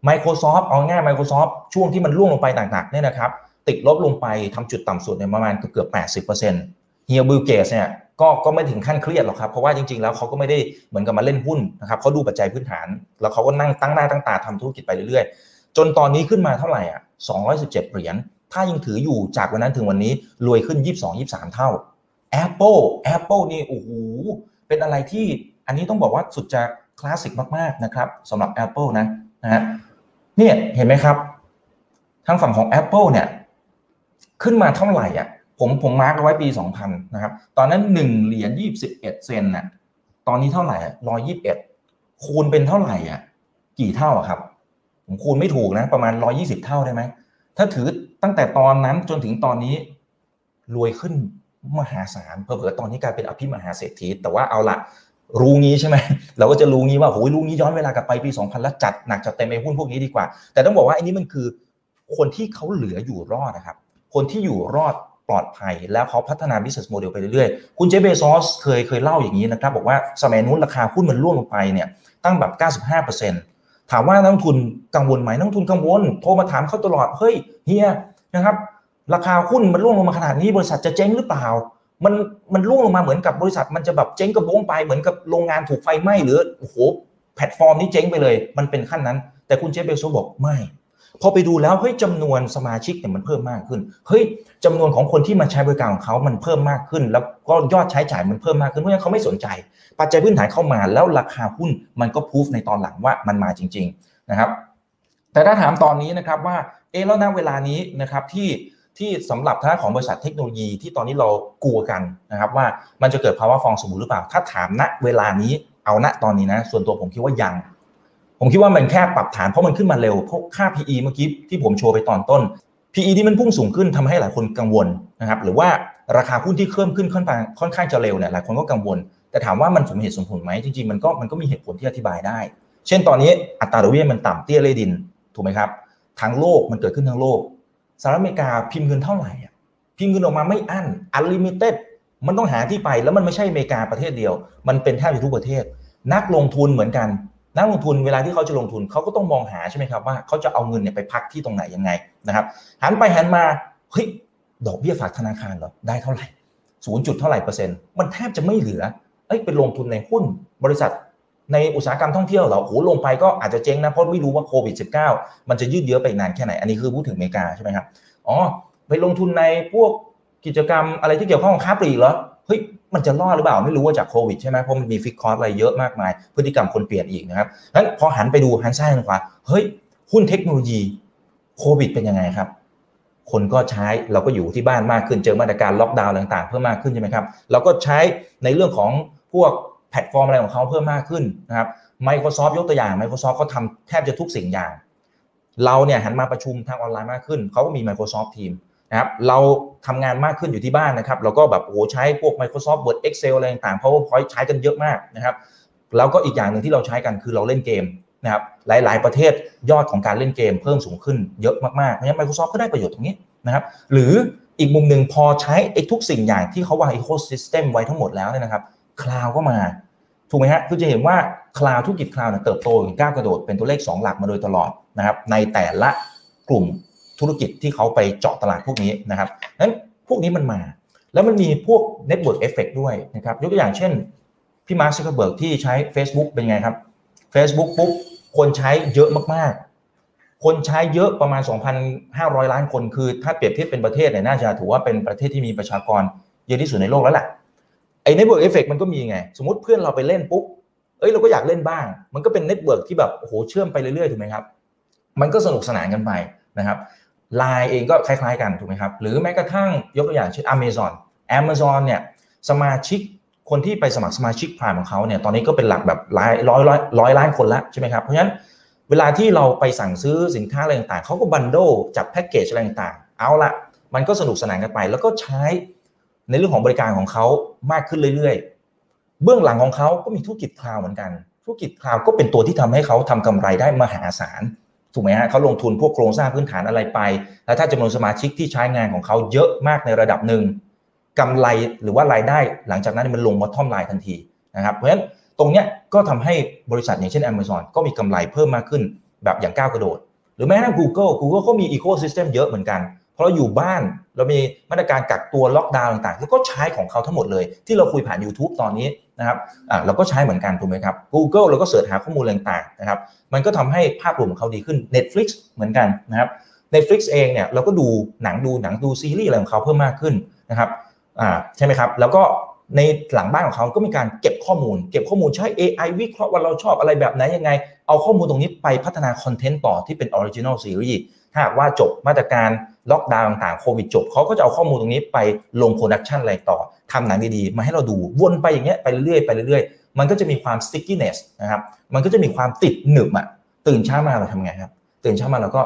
Microsoft เอาง่าย Microsoft ช่วงที่มันร่วงลงไปหนักๆเนี่ยนะครับ ติดลบลงไปทำจุดต่ำสุดเนี่ยประมาณเกือบ80%เฮียบิลเกสเนี่ยก็ก็ไม่ถึงขั้นเครียดหรอกครับ เพราะว่าจริงๆแล้วเขาก็ไม่ได้เหมือนกับมาเล่นหุ้นนะครับเขาดูปัจจัยพื้นฐาน แล้วเขาก็นั่งตั้งหน้าตั้งตาทำธุรกิจไปเรื่อยๆ จนตอนนี้ขึ้นมาเท่าไหร่อะ217เหรียญถ้ายังถืออยู่จากวันนั้นถึงวันนี้รวยขึ้น 22-23 เท่า Apple Apple นี่โอ้โหเป็นอะไรที่อันนี้ต้องบอกว่าสุดจะคลาสสิกมากๆนะครับสำหรับ Apple นะนะฮะเนี่ยเห็นไหมครับ ทางฝั่งของ Apple เนี่ย ขึ้นมาเท่าไหร่อะผมผมมาร์กเอาไว้ปี 2000 นะครับ ตอนนั้น 1 เหรียญ21 เซนน่ะตอนนี้เท่าไหร่ร้อยยี่สิบเอ็ดคูณเป็นเท่าไหร่อะกี่เท่าครับ ผมคูณไม่ถูกนะ ประมาณ120เท่าได้ไหมถ้าถือตั้งแต่ตอนนั้นจนถึงตอนนี้ รวยขึ้นมหาศาลเพิ่อๆตอนนี้กลายเป็นอภิมหาเศรษฐี แต่ว่าเอาละรู้งี้ใช่ไหมเราก็จะรู้งี้ว่าโอ้ยรู้งี้ย้อนเวลากลับไปปี2000แล้วจัดหนักจัดเต็มไอ้หุ้นพวกนี้ดีกว่า แต่ต้องบอกว่าอันนี้มันคือคนที่เขาเหลืออยู่รอดนะครับ คนที่อยู่รอดปลอดภัย แล้วเขาพัฒนา business model ไปเรื่อยๆ คุณเจเบซอสเคยเคยเล่าอย่างนี้นะครับ บอกว่าสมัยนู้นราคาหุ้นมันร่วงลงไปเนี่ยตั้งแบบ 95%ถามว่านักทุนกังวลไหมนักทุนกังวล โทรมาถามเขาตลอด เฮ้ยเฮียนะครับราคาหุ้นมันร่วงลงมาขนาดนี้บริษัทจะเจ๊งหรือเปล่า มันมันร่วงลงมาเหมือนกับบริษัท มันจะแบบเจ๊งกะบ๊งไปเหมือนกับโรงงานถูกไฟไหม้หรือโอ้โหแพลตฟอร์มนี้เจ๊งไปเลย มันเป็นขั้นนั้น แต่คุณเจฟฟ์ เบโซสบอกไม่ พอไปดูแล้วเฮ้ยจำนวนสมาชิกเนี่ยมันเพิ่มมากขึ้นเฮ้ยจำนวนของคนที่มาใช้บริการของเขามันเพิ่มมากขึ้น แล้วก็ยอดใช้จ่ายมันเพิ่มมากขึ้นเพราะฉะนั้นเขาไม่สนใจ ปัจจัยพื้นฐานเข้ามาแล้วราคาหุ้นมันก็พูฟในตอนหลังว่ามันมาจริง ๆนะครับ แต่ถ้าถามตอนนี้นะครับว่าเออแล้วณเวลานี้นะครับที่ที่สำหรับท่าของบริษัทเทคโนโลยีที่ตอนนี้เรากลัวกันนะครับว่ามันจะเกิดภาวะฟองสบู่หรือเปล่า ถ้าถามณเวลานี้เอาณตอนนี้นะส่วนตัวผมคิดว่ายัง ผมคิดว่ามันแค่ปรับฐานเพราะมันขึ้นมาเร็วเพวกค่า PE เมื่อกี้ที่ผมโชว์ไปตอนต้น PE ที่มันพุ่งสูงขึ้นทำให้หลายคนกังวลนะครับหรือว่าราคาหุ้นที่เพิ่มขึ้นค่อนข้างค่อนข้างจะเร็วเนี่ยหลายคนก็กังวล แต่ถามว่ามันสมเหตุสมผลไหมจริงๆมันก็มันก็มีเหตุผลที่อธิบายได้ เช่นตอนนี้อัตราดอกเบี้ยมันต่ำเตี้ยเรี่ยดินถูกไหมครับทั้งโลกมันเกิดขึ้นทั้งโลกสหรัฐอเมริกาพิมพ์เงินเท่าไหร่อะพิมพ์เงินออกมาไม่อั้น unlimited มันต้องหาที่ไปแล้วมันไม่ใช่อเมริกาประเทศเดียว มันเป็นแทบทุกประเทศ นักลงทุนเหมือนกัน นักลงทุนเวลาที่เขาจะลงทุนเขาก็ต้องมองหาใช่ไหมครับว่าเขาจะเอาเงินเนี่ยไปพักที่ตรงไหนยังไงนะครับหันไปหันมาเฮ้ยดอกเบี้ยฝากธนาคารเหรอได้เท่าไหร่ศูนย์จุดเท่าไหร่เปอร์เซ็นต์มันแทบจะไม่เหลือเอ้ยไปลงทุนในหุ้นบริษัทในอุตสาหกรรมท่องเที่ยวเหรอโอ้ลงไปก็อาจจะเจ๊งนะเพราะไม่รู้ว่าโควิด -19 มันจะยืดเยื้อไปนานแค่ไหน อันนี้คือพูดถึงอเมริกาใช่ไหมครับอ๋อไปลงทุนในพวกกิจกรรมอะไรที่เกี่ยวข้องกับค้าปลีกเหรอเฮ้ย มันจะรอดหรือเปล่าไม่รู้ว่าจากโควิดใช่ไหมเพราะมันมีฟิกคอร์สอะไรเยอะมากมาย พฤติกรรมคนเปลี่ยนอีกนะครับงั้นพอหันไปดูหันซ้ายหันขวาเฮ้ยหุ้นเทคโนโลยีโควิดเป็นยังไงครับคนก็ใช้เราก็อยู่ที่บ้านมากขึ้นเจอมาตรการล็อกดาวน์ต่าง ๆ เพิ่มมากขึ้นใช่ไหมครับเราก็ใช้ในเรื่องของพวกแพลตฟอร์มอะไรของเขาเพิ่มมากขึ้นนะครับ Microsoft ยกตัวอย่าง Microsoft เขาทำแทบจะทุกสิ่งอย่าง เราเนี่ยหันมาประชุมทางออนไลน์มากขึ้น เขาก็มี Microsoft Teams นะครับเราทำงานมากขึ้นอยู่ที่บ้านนะครับ เราก็แบบโอ้ใช้พวก Microsoft Word Excel อะไรต่างๆ PowerPoint ใช้กันเยอะมากนะครับ แล้วก็อีกอย่างหนึ่งที่เราใช้กันคือเราเล่นเกมนะครับหลาย ๆ ประเทศยอดของการเล่นเกมเพิ่มสูงขึ้นเยอะมากๆเพราะฉะนั้น Microsoft ก็ได้ประโยชน์ตรงนี้นะครับ หรืออีกมุมหนึ่งพอใช้ไอ้ทุกสิ่งอย่างที่เขาวาง ecosystem ไว้ทั้งหมดแล้วเนี่ยนะครับ cloud ก็มา ถูกไหมฮะคือจะเห็นว่า cloud ธุรกิจ cloud เนี่ยเติบโตอย่างก้าวกระโดดเป็นตัวเลข 2 หลักมาโดยตลอดนะครับในแต่ละกลุ่ม ธุรกิจที่เขาไปเจาะตลาดพวกนี้นะครับนั้นพวกนี้มันมา แล้วมันมีพวก Network Effect ด้วยนะครับยกตัวอย่างเช่นพี่มาร์คซักเคอร์เบิร์กที่ใช้ Facebook เป็นไงครับ Facebook ปุ๊บคนใช้เยอะมากๆ คนใช้เยอะประมาณ 2,500 ล้านคนคือ ถ้าเปรียบเทียบเป็นประเทศเนี่ยน่าจะถือว่าเป็นประเทศที่มีประชากรเยอะที่สุดในโลกแล้วแหละไอ้ Network Effect มันก็มีไง สมมติเพื่อนเราไปเล่นปุ๊บเอ้ยเราก็อยากเล่นบ้าง มันก็เป็น network ที่แบบโอ้โหเชื่อมไปเรื่อยๆถูกไหมครับ มันก็สนุกสนานกันไปนะครับ ไลน์เองก็คล้ายๆกันถูกไหมครับ หรือแม้กระทั่งยกตัวอย่างเช่น Amazon Amazon เนี่ยสมาชิกคนที่ไปสมัครสมาชิกพรามของเขาเนี่ยตอนนี้ก็เป็นหลักแบบร้อยร้อยร้อยร้อยล้านคนแล้วใช่ไหมครับ เพราะฉะนั้นเวลาที่เราไปสั่งซื้อสินค้าอะไรต่างๆเขาก็บันโดจับแพ็กเกจอะไรต่างๆ เอาละมันก็สนุกสนานกันไป แล้วก็ใช้ในเรื่องของบริการของเขามากขึ้นเรื่อยๆ เบื้องหลังของเขาก็มีธุรกิจคลาวเหมือนกัน ธุรกิจคลาวก็เป็นตัวที่ทำให้เขาทำกำไรได้มหาศาล ถูกไหมฮะเขาลงทุนพวกโครงสร้างพื้นฐานอะไรไป แล้วถ้าจำนวนสมาชิกที่ใช้งานของเขาเยอะมากในระดับหนึ่งกำไรหรือว่ารายได้หลังจากนั้นมันลงมา bottom line ทันทีนะครับ เพราะฉะนั้นตรงเนี้ยก็ทำให้บริษัทอย่างเช่น Amazon ก็มีกำไรเพิ่มมากขึ้นแบบอย่างก้าวกระโดด หรือแม้กระทั่ง Google Google ก็มี ecosystem เยอะเหมือนกันเพราะเราอยู่บ้านเรามีมาตรการกักตัวล็อกดาวน์ต่างๆ แล้วก็ใช้ของเขาทั้งหมดเลย ที่เราคุยผ่าน YouTube ตอนนี้นะครับอ่าเราก็ใช้เหมือนกันถูกไหมครับ Google เราก็ search หาข้อมูลต่างๆนะครับมันก็ทำให้ภาพรวมของเขาดีขึ้น Netflix เหมือนกันนะครับ Netflix เองเนี่ยเราก็ดูหนังดูหนังดูซีรีส์อะไรของเขาเพิ่มมากขึ้นนะครับอ่าใช่ไหมครับแล้วก็ในหลังบ้านของเขาก็มีการเก็บข้อมูล เก็บข้อมูลใช้ AI วิเคราะห์ว่าเราชอบอะไรแบบไหนยังไง เอาข้อมูลตรงนี้ไปพัฒนาคอนเทนต์ต่อที่เป็น original series ถ้าหากว่าจบมาตรการล็อกดาวน์ต่างๆโควิดจบเขาก็จะเอาข้อมูลตรงนี้ไปลง production อะไรต่อทำหนังดีๆ มาให้เราดูวนไปอย่างเงี้ยไปเรื่อยๆไปเรื่อยๆ มันก็จะมีความ stickiness นะครับมันก็จะมีความติดหนึบอะตื่นเช้ามาเราทำไงครับ ตื่นเช้ามาเราก็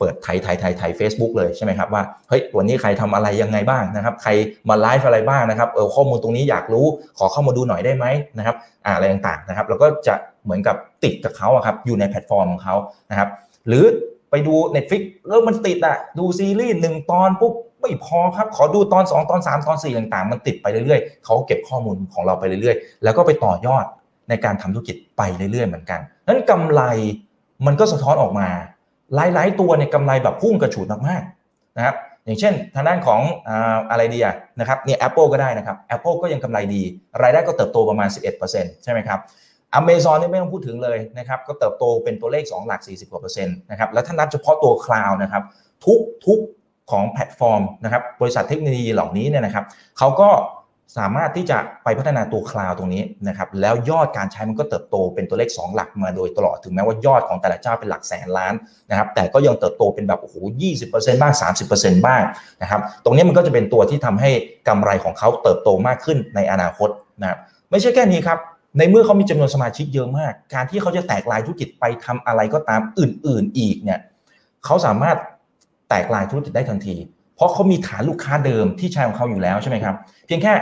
เปิดไถไถไถไถเฟซบุ๊กเลยใช่ไหมครับว่าเฮ้ยวันนี้ใครทำอะไรยังไงบ้างนะครับ ใครมาไลฟ์อะไรบ้างนะครับเออข้อมูลตรงนี้อยากรู้ขอเข้ามาดูหน่อยได้ไหมนะครับอ่าอะไรต่างๆนะครับแล้วก็จะเหมือนกับติดกับเขาอะครับอยู่ในแพลตฟอร์มของเขานะครับ หรือไปดู Netflix เริ่มมันติดอะดูซีรีส์หนึ่งตอนปุ๊บไม่พอครับ ขอดูตอน 2 ตอน 3 ตอน 4 ต่างๆ มันติดไปเรื่อยๆ เขาเก็บข้อมูลของเราไปเรื่อยๆ แล้วก็ไปต่อยอดในการทำธุรกิจไปเรื่อยๆ เหมือนกันนั้นกำไรมันก็สะท้อนออกมา หลาย ๆ ตัวเนี่ยกำไรแบบพุ่งกระฉูดมากๆนะครับอย่างเช่นทางด้านของอะไรดีอะนะครับเนี่ย Apple ก็ได้นะครับ Apple ก็ยังกำไรดี รายได้ก็เติบโตประมาณ 11%ใช่ไหมครับอเมซอนนี่ไม่ต้องพูดถึงเลยนะครับก็เติบโตเป็นตัวเลข 2 หลัก 40กว่าเปอร์เซ็นต์นะครับแล้วถ้านับเฉพาะตัว cloud นะครับทุกทุกของแพลตฟอร์มนะครับบริษัทเทคโนโลยีเหล่านี้เนี่ยนะครับเขาก็ สามารถที่จะไปพัฒนาตัวคลาวตรงนี้นะครับแล้วยอดการใช้มันก็เติบโตเป็นตัวเลข 2 หลักมาโดยตลอดถึงแม้ว่ายอดของแต่ละเจ้าเป็นหลักแสนล้านนะครับแต่ก็ยังเติบโตเป็นแบบโอ้โห20%บ้าง30%บ้างนะครับตรงนี้มันก็จะเป็นตัวที่ทำให้กำไรของเขาเติบโตมากขึ้นในอนาคตนะครับไม่ใช่แค่นี้ครับในเมื่อเขามีจำนวนสมาชิกเยอะมาก การที่เขาจะแตกลายธุรกิจไปทำอะไรก็ตามอื่น ๆ อีกเนี่ยเขาสามารถแตกลายธุรกิจได้ทันที เพราะเขามีฐานลูกค้าเดิมที่ใช้ของเขาอยู่แล้วใช่ไหมครับเพียงแค่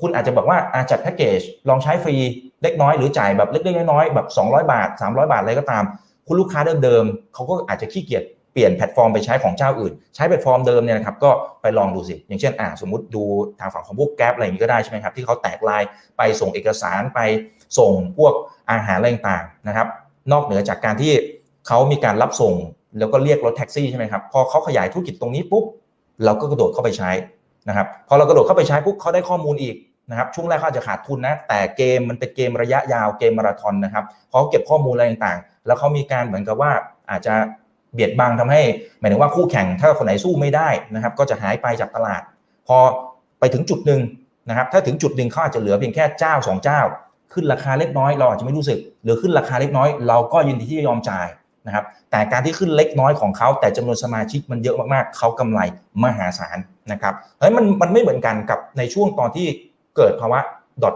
คุณอาจจะบอกว่าอาจัดแพ็กเกจลองใช้ฟรีเล็กน้อยหรือจ่ายแบบเล็กๆน้อยๆแบบ 200 บาท 300 บาทอะไรก็ตาม คุณลูกค้าเดิมๆเขาก็อาจจะขี้เกียจเปลี่ยนแพลตฟอร์มไปใช้ของเจ้าอื่น ใช้แพลตฟอร์มเดิมเนี่ยนะครับก็ไปลองดูสิ อย่างเช่นอ่าสมมติดูทางฝั่งของพวก Grab อะไรอย่างนี้ก็ได้ใช่ไหมครับที่เขาแตกลายไปส่งเอกสารไปส่งพวกอาหารอะไรต่างๆนะครับนอกเหนือจากการที่เขามีการรับส่งแล้วก็เรียกรถแท็กซี่ใช่ไหมครับพอเขาขยายธุรกิจตรงนี้ปุ๊บเราก็กระโดดเข้าไปใช้ นะครับพอเรากระโดดเข้าไปใช้ปุ๊บเขาได้ข้อมูลอีกนะครับช่วงแรกเขาจะขาดทุนนะแต่เกมมันเป็นเกมระยะยาวเกมมาราธอนนะครับเขาเก็บข้อมูลอะไรต่างๆ แล้วเขามีการเหมือนกับว่าอาจจะเบียดบังทำให้ หมายถึงว่าคู่แข่งถ้าคนไหนสู้ไม่ได้นะครับ ก็จะหายไปจากตลาด พอไปถึงจุดหนึ่งนะครับ ถ้าถึงจุดหนึ่งเขาอาจจะเหลือเพียงแค่เจ้า 2 เจ้า ขึ้นราคาเล็กน้อยเราอาจจะไม่รู้สึก หรือขึ้นราคาเล็กน้อยเราก็ยินดีที่จะยอมจ่าย นะครับแต่การที่ขึ้นเล็กน้อยของเขาแต่จำนวนสมาชิกมันเยอะมากๆเขากำไรมหาศาลนะครับเฮ้ยมันมันไม่เหมือนกันกับในช่วงตอนที่เกิดภาวะ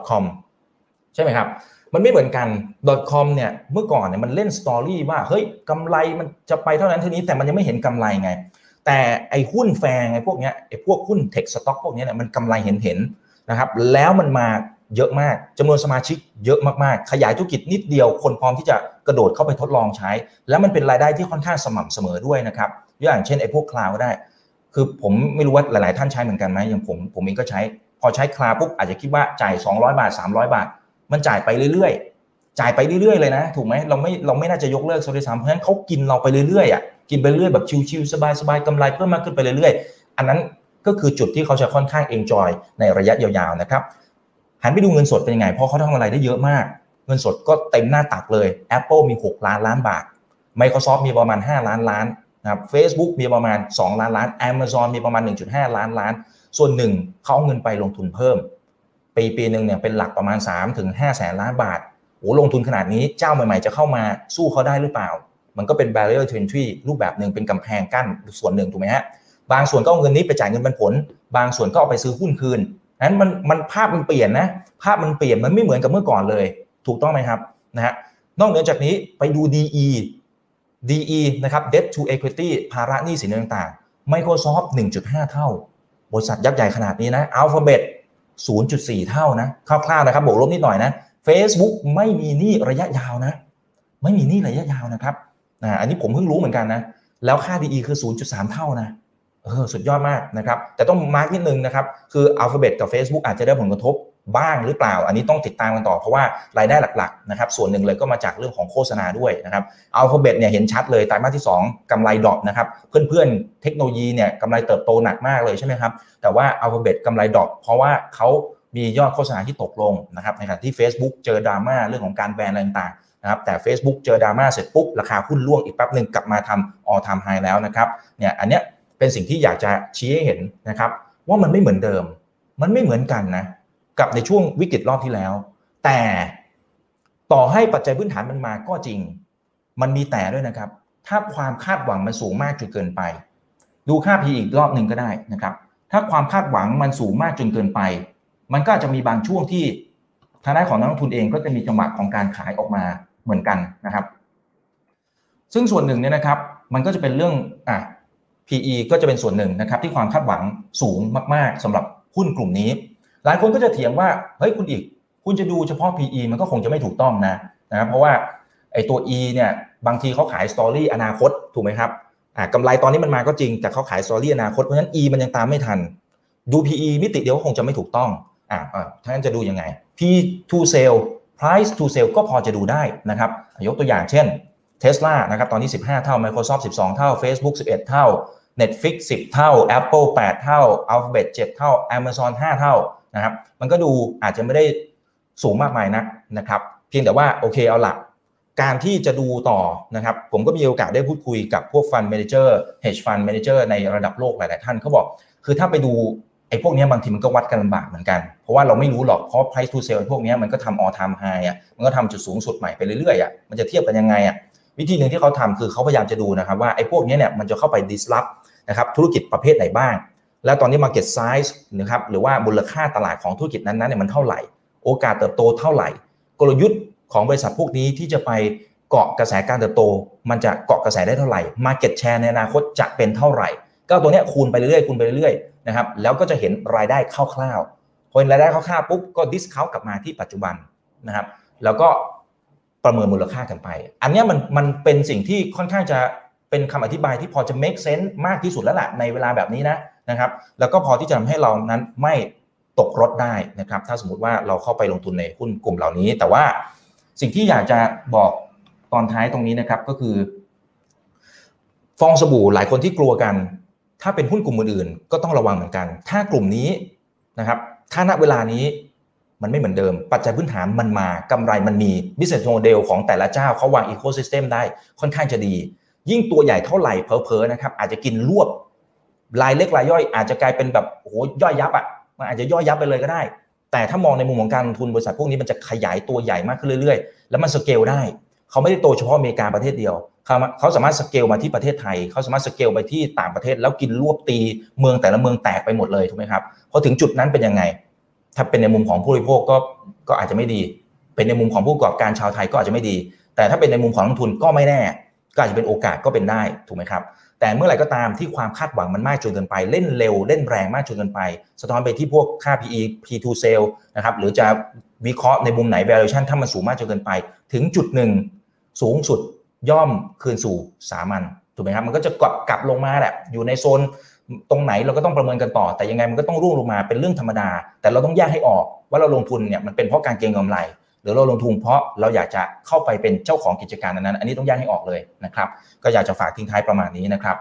.com ใช่ไหมครับมันไม่เหมือนกัน .com เนี่ยเมื่อก่อนเนี่ยมันเล่นสตอรี่ว่าเฮ้ยกำไรมันจะไปเท่านั้นเท่านี้แต่มันยังไม่เห็นกำไรไง แต่ไอ้หุ้นแฟงไอ้พวกเนี้ยไอ้พวกหุ้นเทคสต็อกพวกนี้เนี่ยมันกำไรเห็นเห็นนะครับแล้วมันมา เยอะมากจำนวนสมาชิกเยอะมากๆ ขยายธุรกิจนิดเดียว คนพร้อมที่จะกระโดดเข้าไปทดลองใช้ แล้วมันเป็นรายได้ที่ค่อนข้างสม่ำเสมอด้วยนะครับอย่างเช่นไอ้พวกคลาวก็ได้ คือผมไม่รู้ว่าหลาย ๆ ท่านใช้เหมือนกันไหมอย่างผมผมเองก็ใช้ พอใช้คลาปุ๊บอาจจะคิดว่าจ่าย 200 บาท 300 บาท มันจ่ายไปเรื่อย ๆ จ่ายไปเรื่อย ๆ เลยนะ ถูกไหมเราไม่เราไม่น่าจะยกเลิกโซลิซามเพราะฉะนั้นเขากินเราไปเรื่อย ๆ อะ กินไปเรื่อยแบบชิว ๆ สบาย ๆกำไรเพิ่มมากขึ้นไปเรื่อย ๆ อันนั้นก็คือจุดที่เขาจะค่อนข้างเอนจอยในระยะยาว ๆ นะครับ หันไปดูเงินสดเป็นยังไง เพราะเขาทำอะไรได้เยอะมาก เงินสดก็เต็มหน้าตักเลย Apple มี 6 ล้านล้านบาท Microsoft มีประมาณ 5 ล้านล้านนะครับ Facebook มีประมาณ 2 ล้านล้าน Amazon มีประมาณ 1.5 ล้านล้าน ส่วนหนึ่งเขาเอาเงินไปลงทุนเพิ่ม ปีปีหนึ่งเนี่ยเป็นหลักประมาณ 3 ถึง5แสนล้านบาทโอ้ลงทุนขนาดนี้เจ้าใหม่ๆ จะเข้ามาสู้เขาได้หรือเปล่า มันก็เป็น barrier to entry รูปแบบหนึ่งเป็นกำแพงกั้นส่วนหนึ่งถูกไหมฮะบางส่วนก็เอาเงินนี้ไปจ่ายเงินปันผล บางส่วนก็เอาไปซื้อหุ้นคืน นั้นมันมันภาพมันเปลี่ยนนะ ภาพมันเปลี่ยนมันไม่เหมือนกับเมื่อก่อนเลย ถูกต้องไหมครับนะฮะนอกเหนือจากนี้ไปดู DE DE นะครับ debt to equity ภาระหนี้สินต่างๆ Microsoft 1.5 เท่า บริษัทยักษ์ใหญ่ขนาดนี้นะ Alphabet 0.4 เท่านะคร่าวๆนะครับบวกลบนิดหน่อยนะ Facebook ไม่มีหนี้ระยะยาวนะ ไม่มีหนี้ระยะยาวนะครับนะอันนี้ผมเพิ่งรู้เหมือนกันนะ แล้วค่า DE คือ 0.3 เท่านะ เออสุดยอดมากนะครับแต่ต้อง mark นิดนึงนะครับคือ Alphabet กับ Facebook อาจจะได้ผลกระทบบ้างหรือเปล่า อันนี้ต้องติดตามกันต่อเพราะว่ารายได้หลักๆนะครับส่วนหนึ่งเลยก็มาจากเรื่องของโฆษณาด้วยนะครับ Alphabet เนี่ยเห็นชัดเลยไตรมาสที่ 2กำไร drop นะครับเพื่อนๆเทคโนโลยีเนี่ยกำไรเติบโตหนักมากเลยใช่ไหมครับแต่ว่า Alphabet กำไร drop เพราะว่าเขามียอดโฆษณาที่ตกลงนะครับในขณะที่ Facebook เจอดราม่าเรื่องของการแบนอะไรต่างๆนะครับแต่ Facebook เจอดราม่าเสร็จปุ๊บราคาหุ้นร่วงอีกแป๊บหนึ่งกลับมาทำ all time high แล้วนะครับเนี่ยอันเนี้ย เป็นสิ่งที่อยากจะชี้ให้เห็นนะครับว่ามันไม่เหมือนเดิม มันไม่เหมือนกันนะกับในช่วงวิกฤตรอบที่แล้ว แต่ต่อให้ปัจจัยพื้นฐานมันมาก็จริง มันมีแต่ด้วยนะครับ ถ้าความคาดหวังมันสูงมากจนเกินไป ดูค่า P อีกรอบหนึ่งก็ได้นะครับ ถ้าความคาดหวังมันสูงมากจนเกินไป มันก็จะมีบางช่วงที่ทางด้านของนักลงทุนเองก็จะมีจังหวะของการขายออกมาเหมือนกันนะครับ ซึ่งส่วนหนึ่งเนี่ยนะครับ มันก็จะเป็นเรื่องอะ PE ก็จะเป็นส่วนหนึ่งนะครับที่ความคาดหวังสูงมากๆสำหรับหุ้นกลุ่มนี้ หลายคนก็จะเถียงว่าเฮ้ยคุณอิก คุณจะดูเฉพาะ PE มันก็คงจะไม่ถูกต้องนะนะครับเพราะว่าไอ้ตัว E เนี่ยบางทีเขาขาย story อนาคตถูกไหมครับอ่ากำไรตอนนี้มันมาก็จริง แต่เขาขาย story อนาคตเพราะฉะนั้น E มันยังตามไม่ทัน ดู PE มิติเดียวก็คงจะไม่ถูกต้องอ่าอ่าท่านจะดูยังไง P to sales price to sales ก็พอจะดูได้นะครับยกตัวอย่างเช่น Tesla นะครับตอนนี้ 15 เท่า Microsoft 12 เท่า Facebook 11 เท่า Netflix 10 เท่า Apple 8 เท่า Alphabet 7 เท่า Amazon 5 เท่านะครับมันก็ดูอาจจะไม่ได้สูงมากมายนักนะครับเพียงแต่ว่าโอเคเอาละการที่จะดูต่อนะครับผมก็มีโอกาสได้พูดคุยกับพวก fund manager hedge fund manager ในระดับโลกหลาย ๆ ท่านเขาบอก คือถ้าไปดูไอ้พวกนี้บางทีมันก็วัดกันลำบากเหมือนกัน เพราะว่าเราไม่รู้หรอกเพราะ price to sell พวกนี้มันก็ทำ all time high อะมันก็ทำจุดสูงสุดใหม่ไปเรื่อย ๆ อะมันจะเทียบกันยังไงอะวิธีหนึ่งที่เขาทำคือเขาพยายามจะดูนะครับว่าไอ้พวกนี้เนี่ยมันจะเข้าไป disrupt นะครับธุรกิจประเภทไหนบ้าง แล้วตอนนี้ market size นะครับหรือว่ามูลค่าตลาดของธุรกิจนั้นๆเนี่ยมันเท่าไหร่ โอกาสเติบโตเท่าไหร่ กลยุทธ์ของบริษัทพวกนี้ที่จะไปเกาะกระแสการเติบโต มันจะเกาะกระแสได้เท่าไหร่ market share ในอนาคตจะเป็นเท่าไหร่ ก็ตัวเนี้ยคูณไปเรื่อยๆคูณไปเรื่อยๆนะครับแล้วก็จะเห็นรายได้คร่าวๆพอเห็นรายได้คร่าวๆปุ๊บก็ discount กลับมาที่ปัจจุบันนะครับแล้วก็ประเมินมูลค่ากันไป อันนี้มันมันเป็นสิ่งที่ค่อนข้างจะ เป็นคำอธิบายที่พอจะ make sense มากที่สุดแล้วแหละในเวลาแบบนี้นะนะครับ แล้วก็พอที่จะทำให้เรานั้นไม่ตกรถได้นะครับ ถ้าสมมติว่าเราเข้าไปลงทุนในหุ้นกลุ่มเหล่านี้ แต่ว่าสิ่งที่อยากจะบอกตอนท้ายตรงนี้นะครับก็คือ ฟองสบู่หลายคนที่กลัวกัน ถ้าเป็นหุ้นกลุ่มอื่นๆก็ต้องระวังเหมือนกัน ถ้ากลุ่มนี้นะครับถ้าณเวลานี้มันไม่เหมือนเดิม ปัจจัยพื้นฐานมันมากำไรมันมี business model ของแต่ละเจ้าเขาวาง ecosystem ได้ค่อนข้างจะดี ยิ่งตัวใหญ่เท่าไหร่เพอๆนะครับอาจจะกินรวบรายเล็กรายย่อยอาจจะกลายเป็นแบบโอ้โหย่อยยับอะมันอาจจะย่อยยับไปเลยก็ได้ แต่ถ้ามองในมุมของการลงทุนบริษัทพวกนี้มันจะขยายตัวใหญ่มากขึ้นเรื่อยๆ แล้วมันสเกลได้ เขาไม่ได้โตเฉพาะอเมริกาประเทศเดียวเขาเขาสามารถสเกลมาที่ประเทศไทย เขาสามารถสเกลไปที่ต่างประเทศ แล้วกินรวบตีเมืองแต่ละเมืองแตกไปหมดเลยถูกไหมครับพอถึงจุดนั้นเป็นยังไง ถ้าเป็นในมุมของผู้บริโภคก็ก็อาจจะไม่ดี เป็นในมุมของผู้ประกอบการชาวไทยก็อาจจะไม่ดี แต่ถ้าเป็นในมุมของนักทุนก็ไม่แน่ ก็อาจจะเป็นโอกาสก็เป็นได้ถูกไหมครับ แต่เมื่อไหร่ก็ตามที่ความคาดหวังมันมากจนเกินไป เล่นเร็วเล่นแรงมากจนเกินไป สะท้อนไปที่พวกค่า PE P2 sale นะครับหรือจะวิเคราะห์ในมุมไหน valuation ถ้ามันสูงมากจนเกินไป ถึงจุดหนึ่งสูงสุดย่อมคืนสู่สามัญถูกไหมครับมันก็จะกลับกลับลงมาแหละอยู่ในโซนตรงไหนเราก็ต้องประเมินกันต่อ แต่ยังไงมันก็ต้องร่วงลงมาเป็นเรื่องธรรมดา แต่เราต้องแยกให้ออกว่าเราลงทุนเนี่ยมันเป็นเพราะการเก็งกำไร หรือเราลงทุนเพราะเราอยากจะเข้าไปเป็นเจ้าของกิจการนั้น อันนี้ต้องแยกให้ออกเลยนะครับก็อยากจะฝากทิ้งท้ายประมาณนี้นะครับ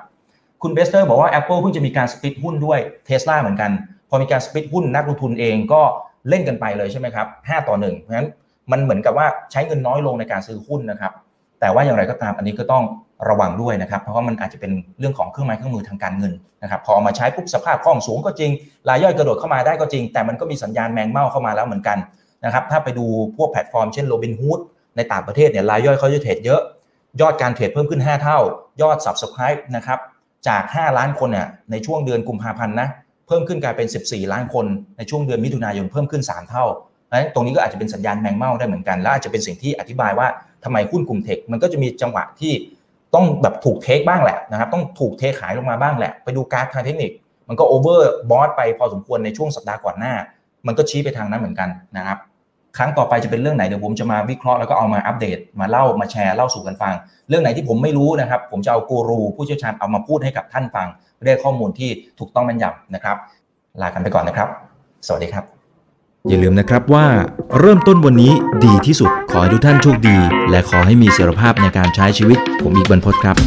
คุณเบสเตอร์บอกว่า Apple เพิ่งจะมีการ split หุ้นด้วยเทสลาเหมือนกัน พอมีการ split หุ้นนักลงทุนเองก็เล่นกันไปเลยใช่ไหมครับ5ต่อ1เพราะฉะนั้นมันเหมือนกับว่าใช้เงินน้อยลงในการซื้อหุ้นนะครับแต่ว่าอย่างไรก็ตามอันนี้ก็ต้องระวังด้วยนะครับ เพราะว่ามันอาจจะเป็นเรื่องของเครื่องไม้เครื่องมือทางการเงินนะครับ พอมาใช้ปุ๊บสภาพคล่องสูงก็จริงรายย่อยกระโดดเข้ามาได้ก็จริง แต่มันก็มีสัญญาณแมงเม่าเข้ามาแล้วเหมือนกัน นะครับถ้าไปดูพวกแพลตฟอร์มเช่นโรบินฮูดในต่างประเทศเนี่ยรายย่อยเขาจะเทรดเยอะ ยอดการเทรดเพิ่มขึ้น 5 เท่า ยอด Subscribe นะครับจาก 5 ล้านคนเนี่ยในช่วงเดือนกุมภาพันธ์นะเพิ่มขึ้นกลายเป็น 14 ล้านคนในช่วงเดือนมิถุนายนเพิ่มขึ้น 3 เท่าะตรงนี้ก็อาจจะเป็นสัญญาณแมงเม่าได้เหมือนกันและอาจจะเป็นสิ่งที่อธิบายว่าทำไมหุ้นกลุ่มเทคมันก็จะมีจังหวะที่ต้องแบบถูกเทคบ้างแหละนะครับต้องถูกเทขายลงมาบ้างแหละ ไปดูการทางเทคนิค มันก็โอเวอร์บอสไปพอสมควรในช่วงสัปดาห์ก่อนหน้า มันก็ชี้ไปทางนั้นเหมือนกันนะครับครั้งต่อไปจะเป็นเรื่องไหนเดี๋ยวผมจะมาวิเคราะห์แล้วก็เอามาอัปเดต มาเล่ามาแชร์เล่าสู่กันฟัง เรื่องไหนที่ผมไม่รู้นะครับ ผมจะเอากูรูผู้เชี่ยวชาญเอามาพูดให้กับท่านฟังได้ข้อมูลที่ถูกต้องแม่นยำนะครับ ลากันไปก่อนนะครับ สวัสดีครับ อย่าลืมนะครับว่า เริ่มต้นวันนี้ดีที่สุดขอให้ทุกท่านโชคดี และขอให้มีเสรีภาพในการใช้ชีวิต ผมอีกบรรพศครับ